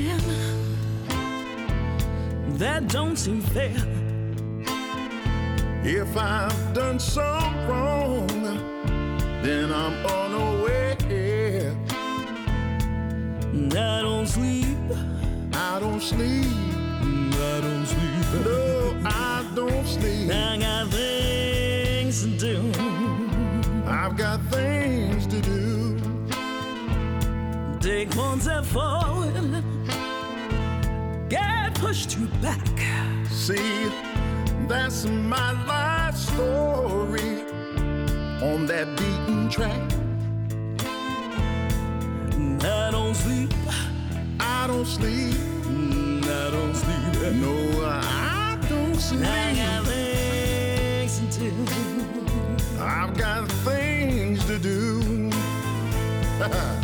hand that don't seem fair. If I've done some wrong, then I'm unaware. I don't sleep. I don't sleep. I don't sleep. No, I don't sleep. I got things to do. I've got things to do. Take one step forward. See, that's my life story on that beaten track. I don't sleep. I don't sleep. I don't sleep. No, I don't sleep. I got things to do. I've got things to do.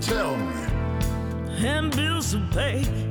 Tell me, and bills to pay.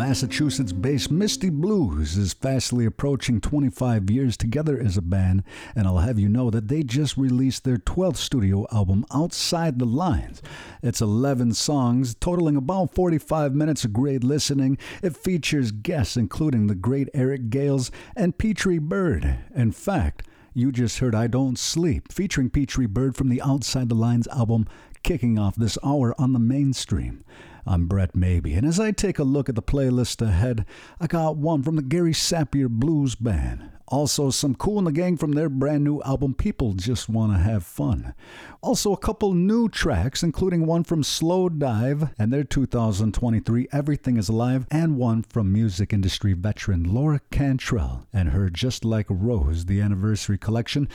Massachusetts based Misty Blues is fastly approaching 25 years together as a band, and I'll have you know that they just released their 12th studio album, Outside the Lines. It's 11 songs, totaling about 45 minutes of great listening. It features guests including the great Eric Gales and Petri Byrd. In fact, you just heard I Don't Sleep, featuring Petri Byrd from the Outside the Lines album, kicking off this hour on the mainstream. I'm Brett Maybe, and as I take a look at the playlist ahead, I got one from the Gary Sappier Blues Band. Also, some Kool and the Gang from their brand new album, People Just Want to Have Fun. Also, a couple new tracks, including one from Slowdive and their 2023 Everything is Alive, and one from music industry veteran Laura Cantrell and her Just Like Rose, the anniversary collection.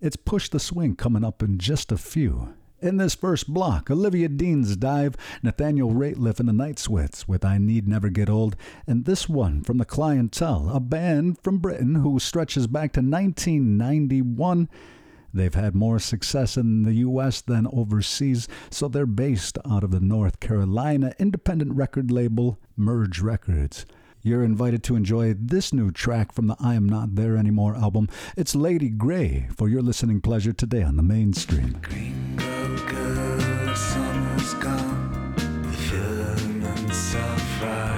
It's Push the Swing coming up in just a few. In this first block, Olivia Dean's Dive, Nathaniel Rateliff and the Night Sweats with I Need Never Get Old, and this one from The Clientele, a band from Britain who stretches back to 1991. They've had more success in the US than overseas, so they're based out of the North Carolina independent record label Merge Records. You're invited to enjoy this new track from the I Am Not There Anymore album. It's Lady Grey for your listening pleasure today on the mainstream is gone, the filaments suffer.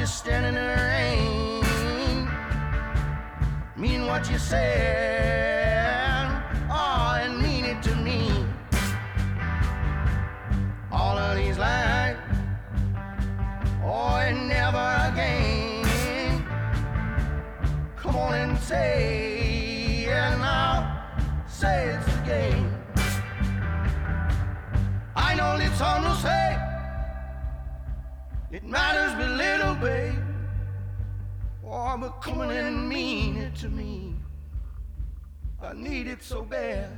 just standing in the rain. Mean what you said, oh, and mean it to me. All of these lies, oh, and never again. Come on and say, and I'll say it's the game. I know it's all the same matters but little, babe. Oh, but coming and mean it to me. I need it so bad.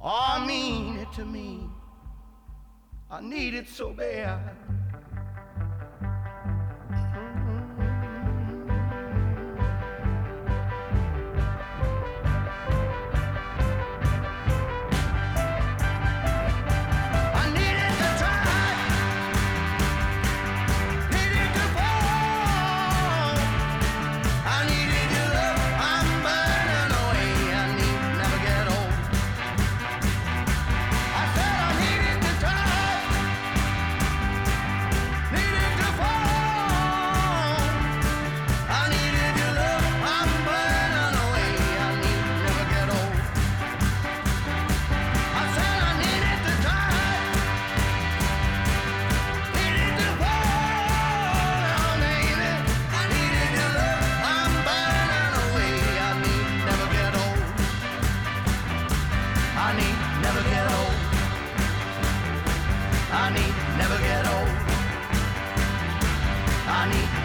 Oh, mean it to me. I need it so bad.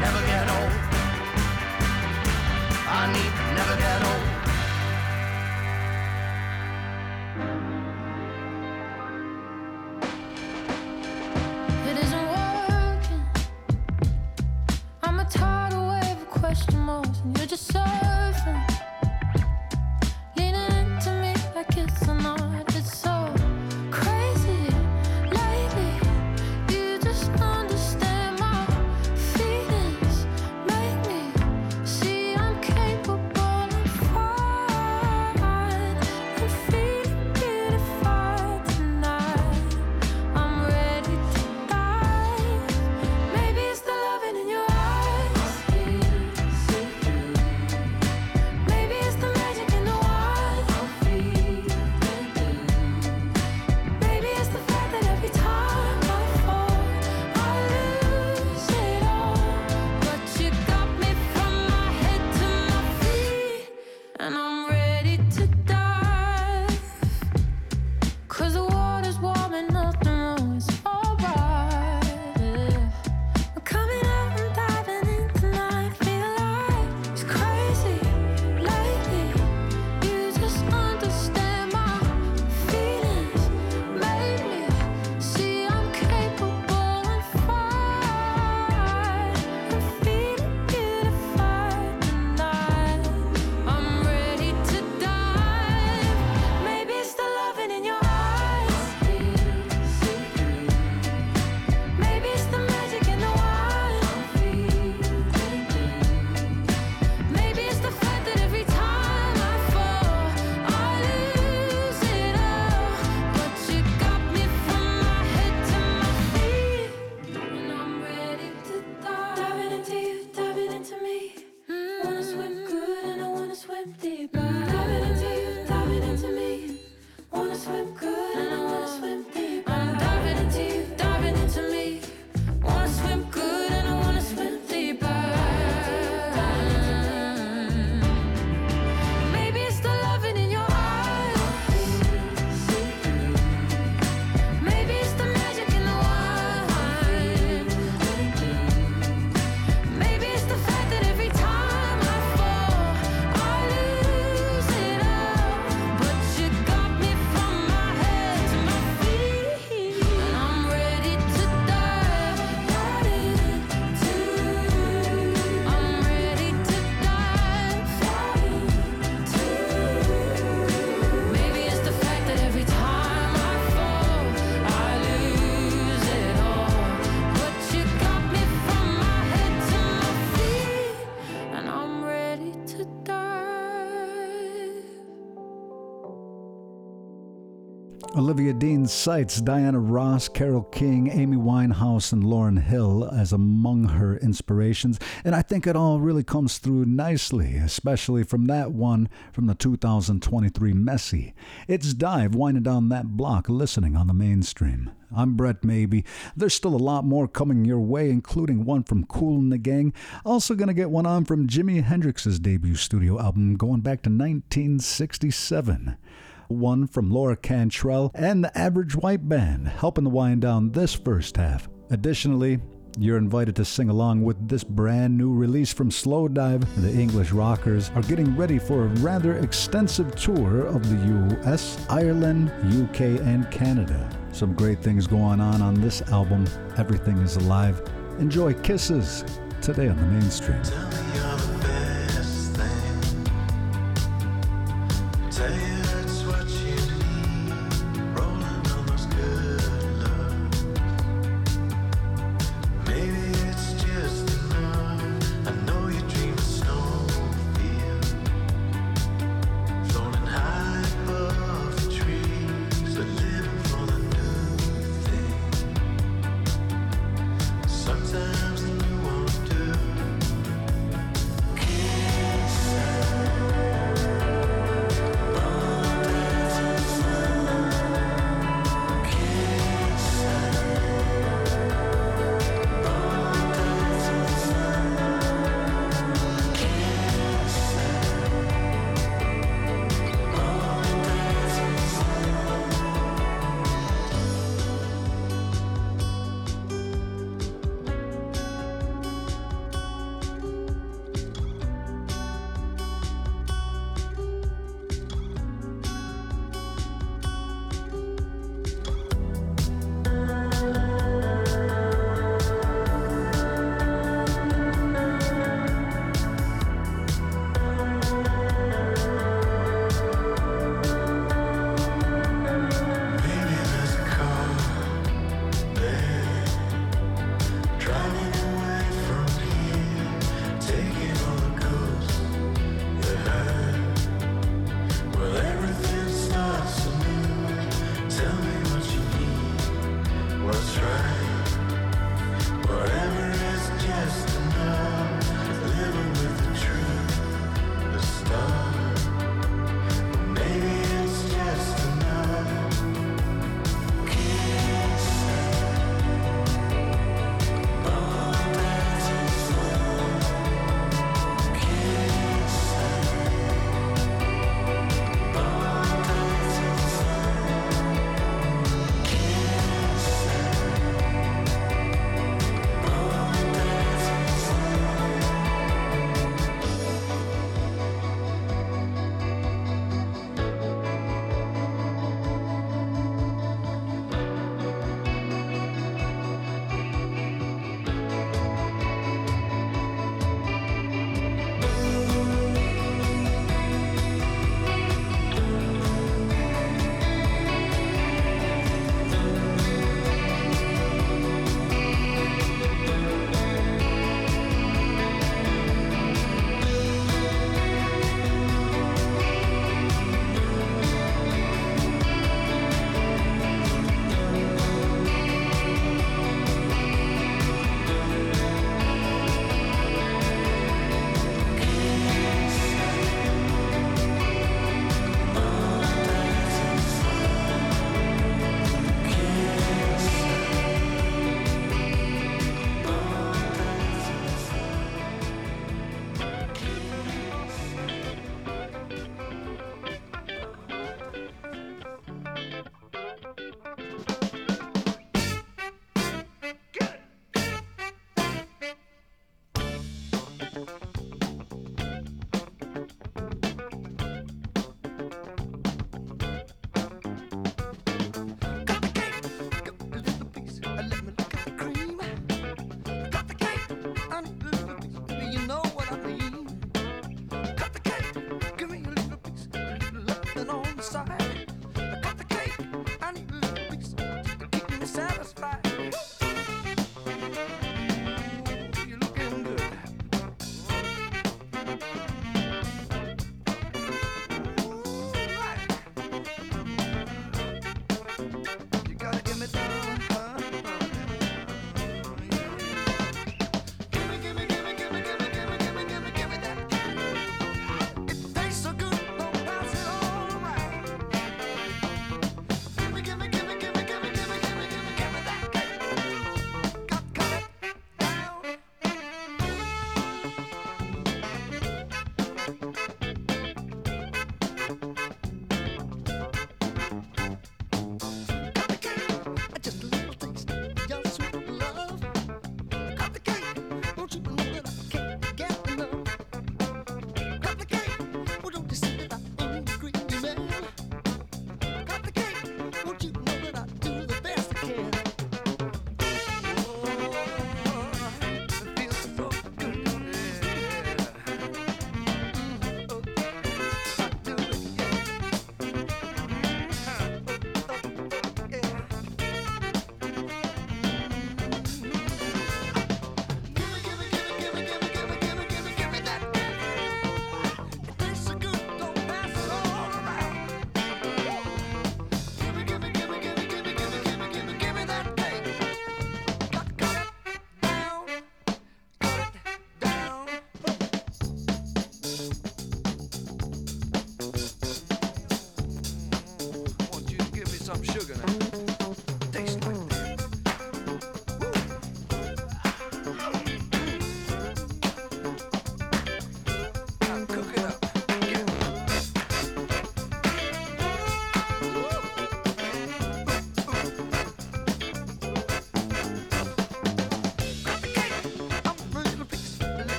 never get old. I need never get old. Olivia Dean cites Diana Ross, Carole King, Amy Winehouse, and Lauryn Hill as among her inspirations, and I think it all really comes through nicely, especially from that one from the 2023 Messy. It's Dive winding down that block, listening on the mainstream. I'm Brett Maybe. There's still a lot more coming your way, including one from Kool and the Gang. Also, gonna get one on from Jimi Hendrix's debut studio album going back to 1967 one from Laura Cantrell, and the Average White Band, helping to wind down this first half. Additionally, you're invited to sing along with this brand new release from Slowdive. The English Rockers are getting ready for a rather extensive tour of the US, Ireland, UK, and Canada. Some great things going on on this album. Everything is alive. Enjoy Kisses today on the mainstream.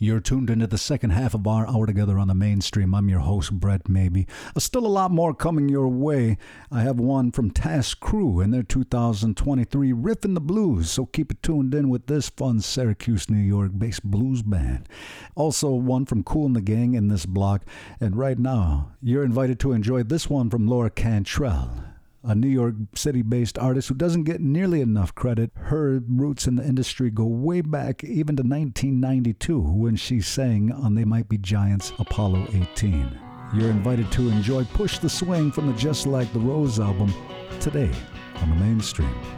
You're tuned into the second half of our hour together on the mainstream. I'm your host, Brett Maybee. Uh, still a lot more coming your way. I have one from Tas Cru and their 2023 Riffin' the Blues, so keep it tuned in with this fun Syracuse, New York based blues band. Also, one from Kool and the Gang in this block. And right now, you're invited to enjoy this one from Laura Cantrell a New York City based artist who doesn't get nearly enough credit. Her roots in the industry go way back even to 1992 when she sang on They Might Be Giants Apollo 18. You're invited to enjoy Push the Swing from the Just Like the Rose album today on the mainstream.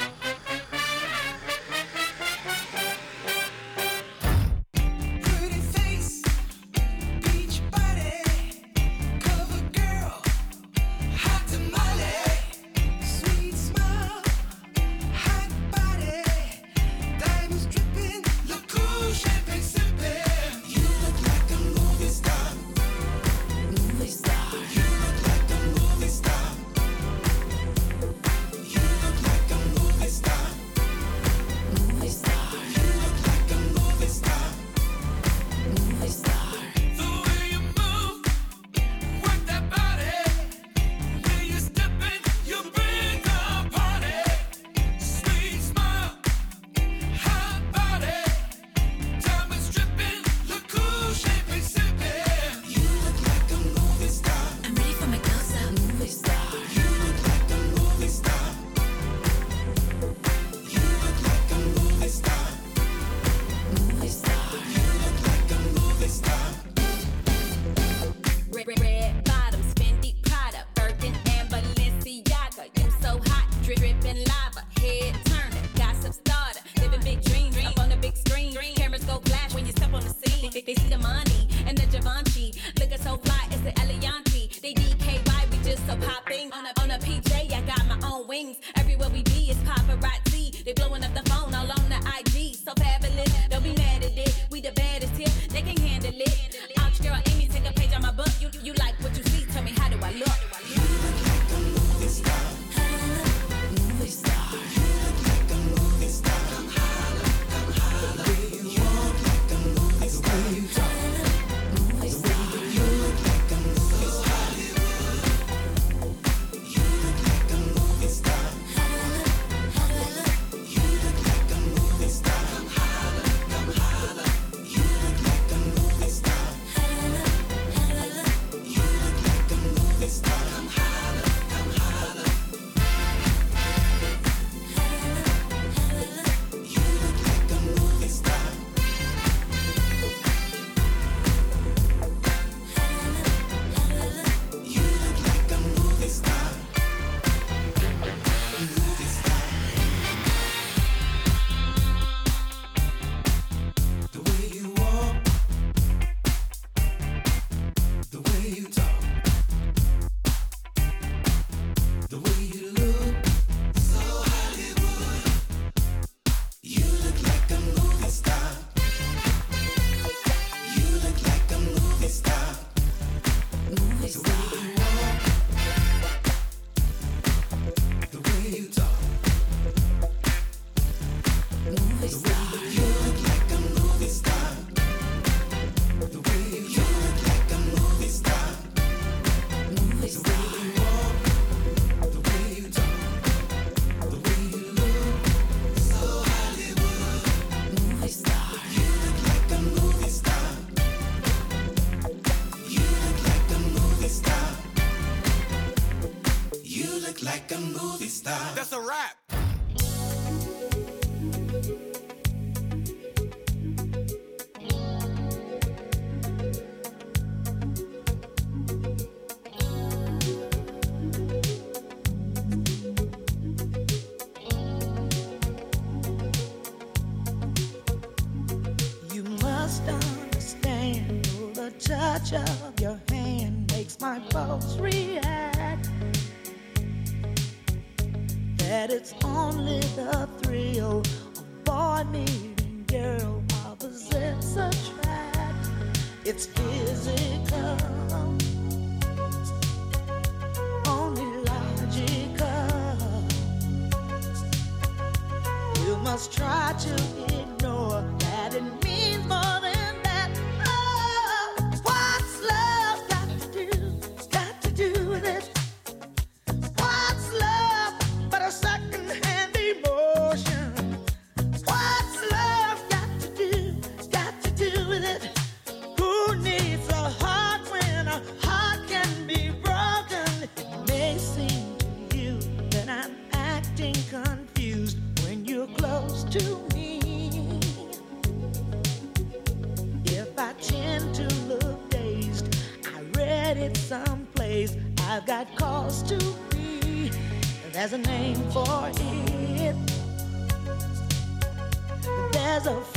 Looking so fly, it's the Eliante. They DK, vibe, we just so popping on a the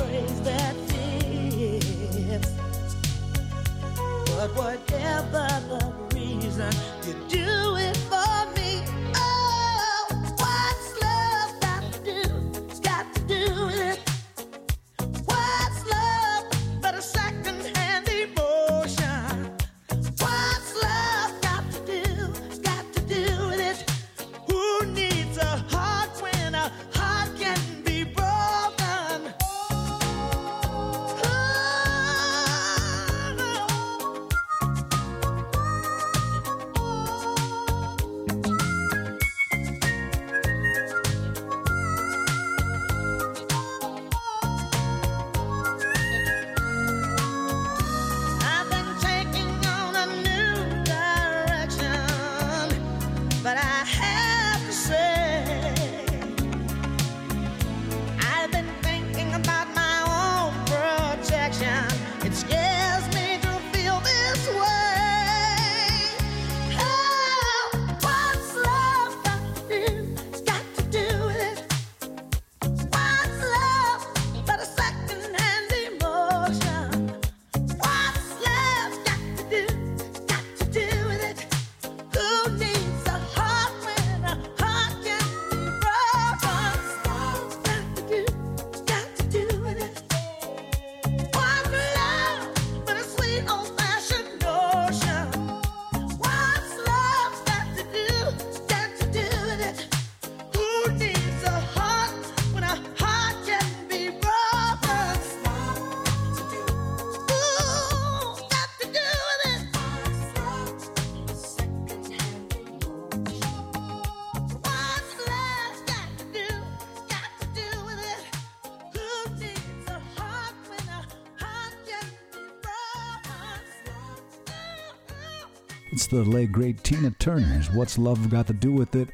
late great Tina Turner's What's Love Got to Do with It,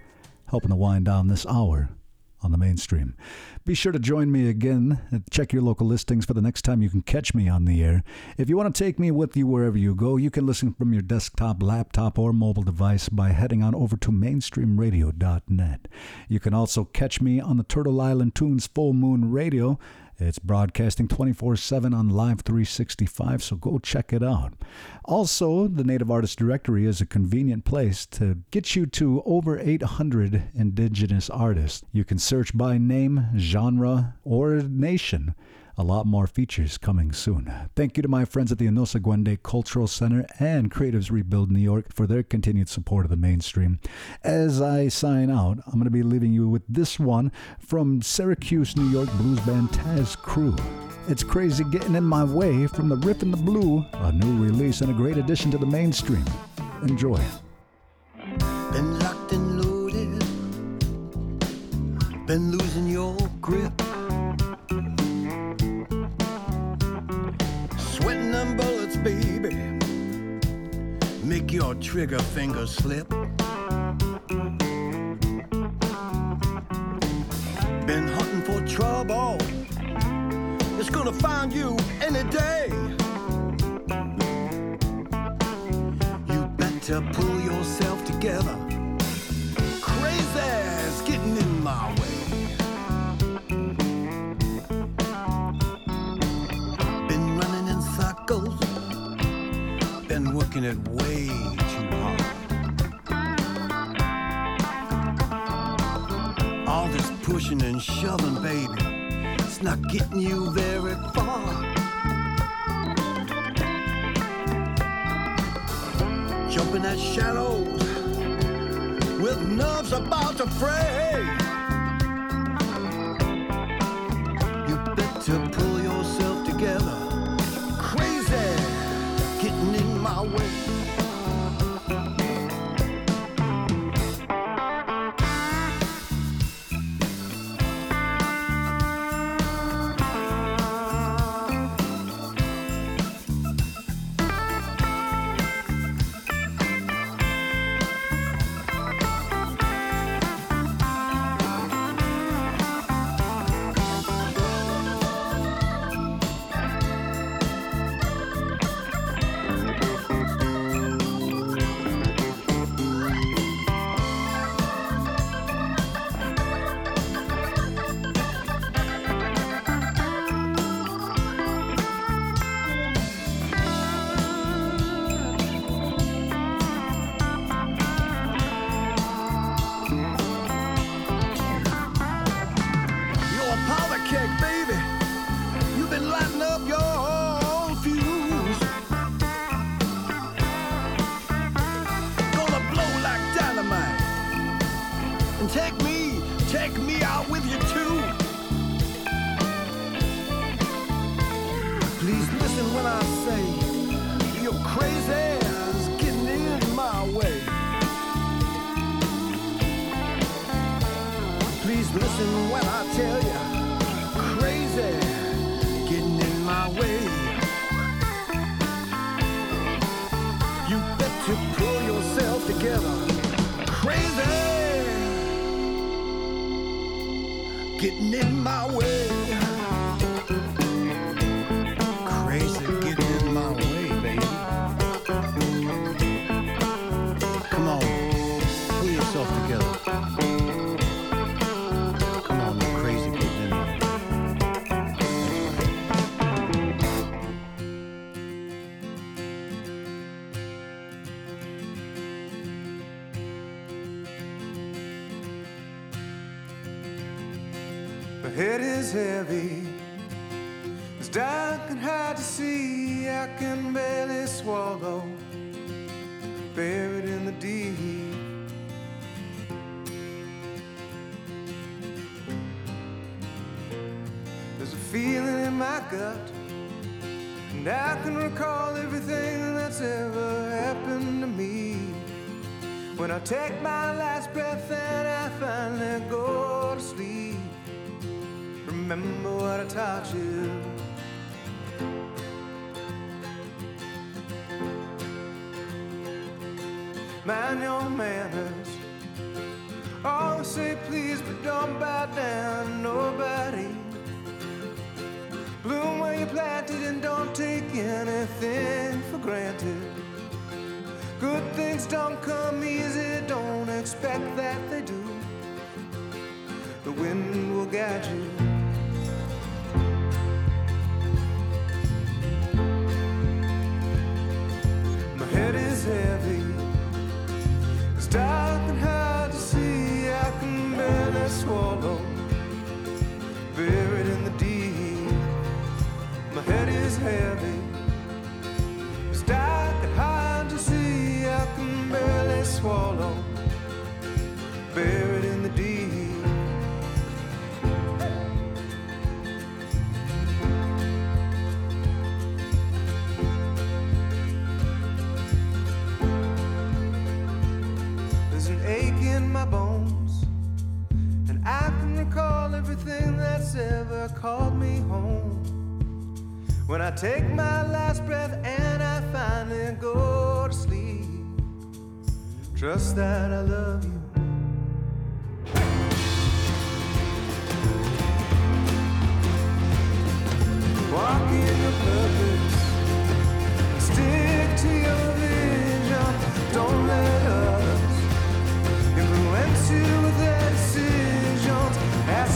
helping to wind down this hour on the mainstream. Be sure to join me again. And check your local listings for the next time you can catch me on the air. If you want to take me with you wherever you go, you can listen from your desktop, laptop, or mobile device by heading on over to mainstreamradio.net. You can also catch me on the Turtle Island Tunes Full Moon Radio it's broadcasting 24 7 on Live 365, so go check it out. Also, the Native Artist Directory is a convenient place to get you to over 800 Indigenous artists. You can search by name, genre, or nation A lot more features coming soon. Thank you to my friends at the Enosa Gwende Cultural Center and Creatives Rebuild New York for their continued support of the mainstream. As I sign out, I'm going to be leaving you with this one from Syracuse, New York blues band Tas Cru. It's crazy getting in my way from the Riffin' the Blue, a new release and a great addition to the mainstream. Enjoy. Been locked and loaded. Been losing your grip. Make your trigger finger slip. Been hunting for trouble. It's gonna find you any day. You better pull yourself together. Crazy's getting in my way. Been running in circles. Working it way too hard. All this pushing and shoving, baby, it's not getting you very far. jumping at shadows with nerves about to fray. Take me, take me out with you too. Please listen when I say you're crazy as getting in my way. Please listen when I tell you, crazy getting in my way. And I can recall everything that's ever happened to me. When I take my last breath and I finally go to sleep. Remember what I taught you. Mind your manners. Always say please, but don't bow down for granted. Good things don't come easy, don't expect that they do. The wind will guide you. Called me home. When I take my last breath and I finally go to sleep, trust that I love you. Walk in your purpose, stick to your vision. Don't let others influence you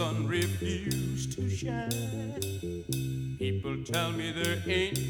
sun refused to shine. People tell me there ain't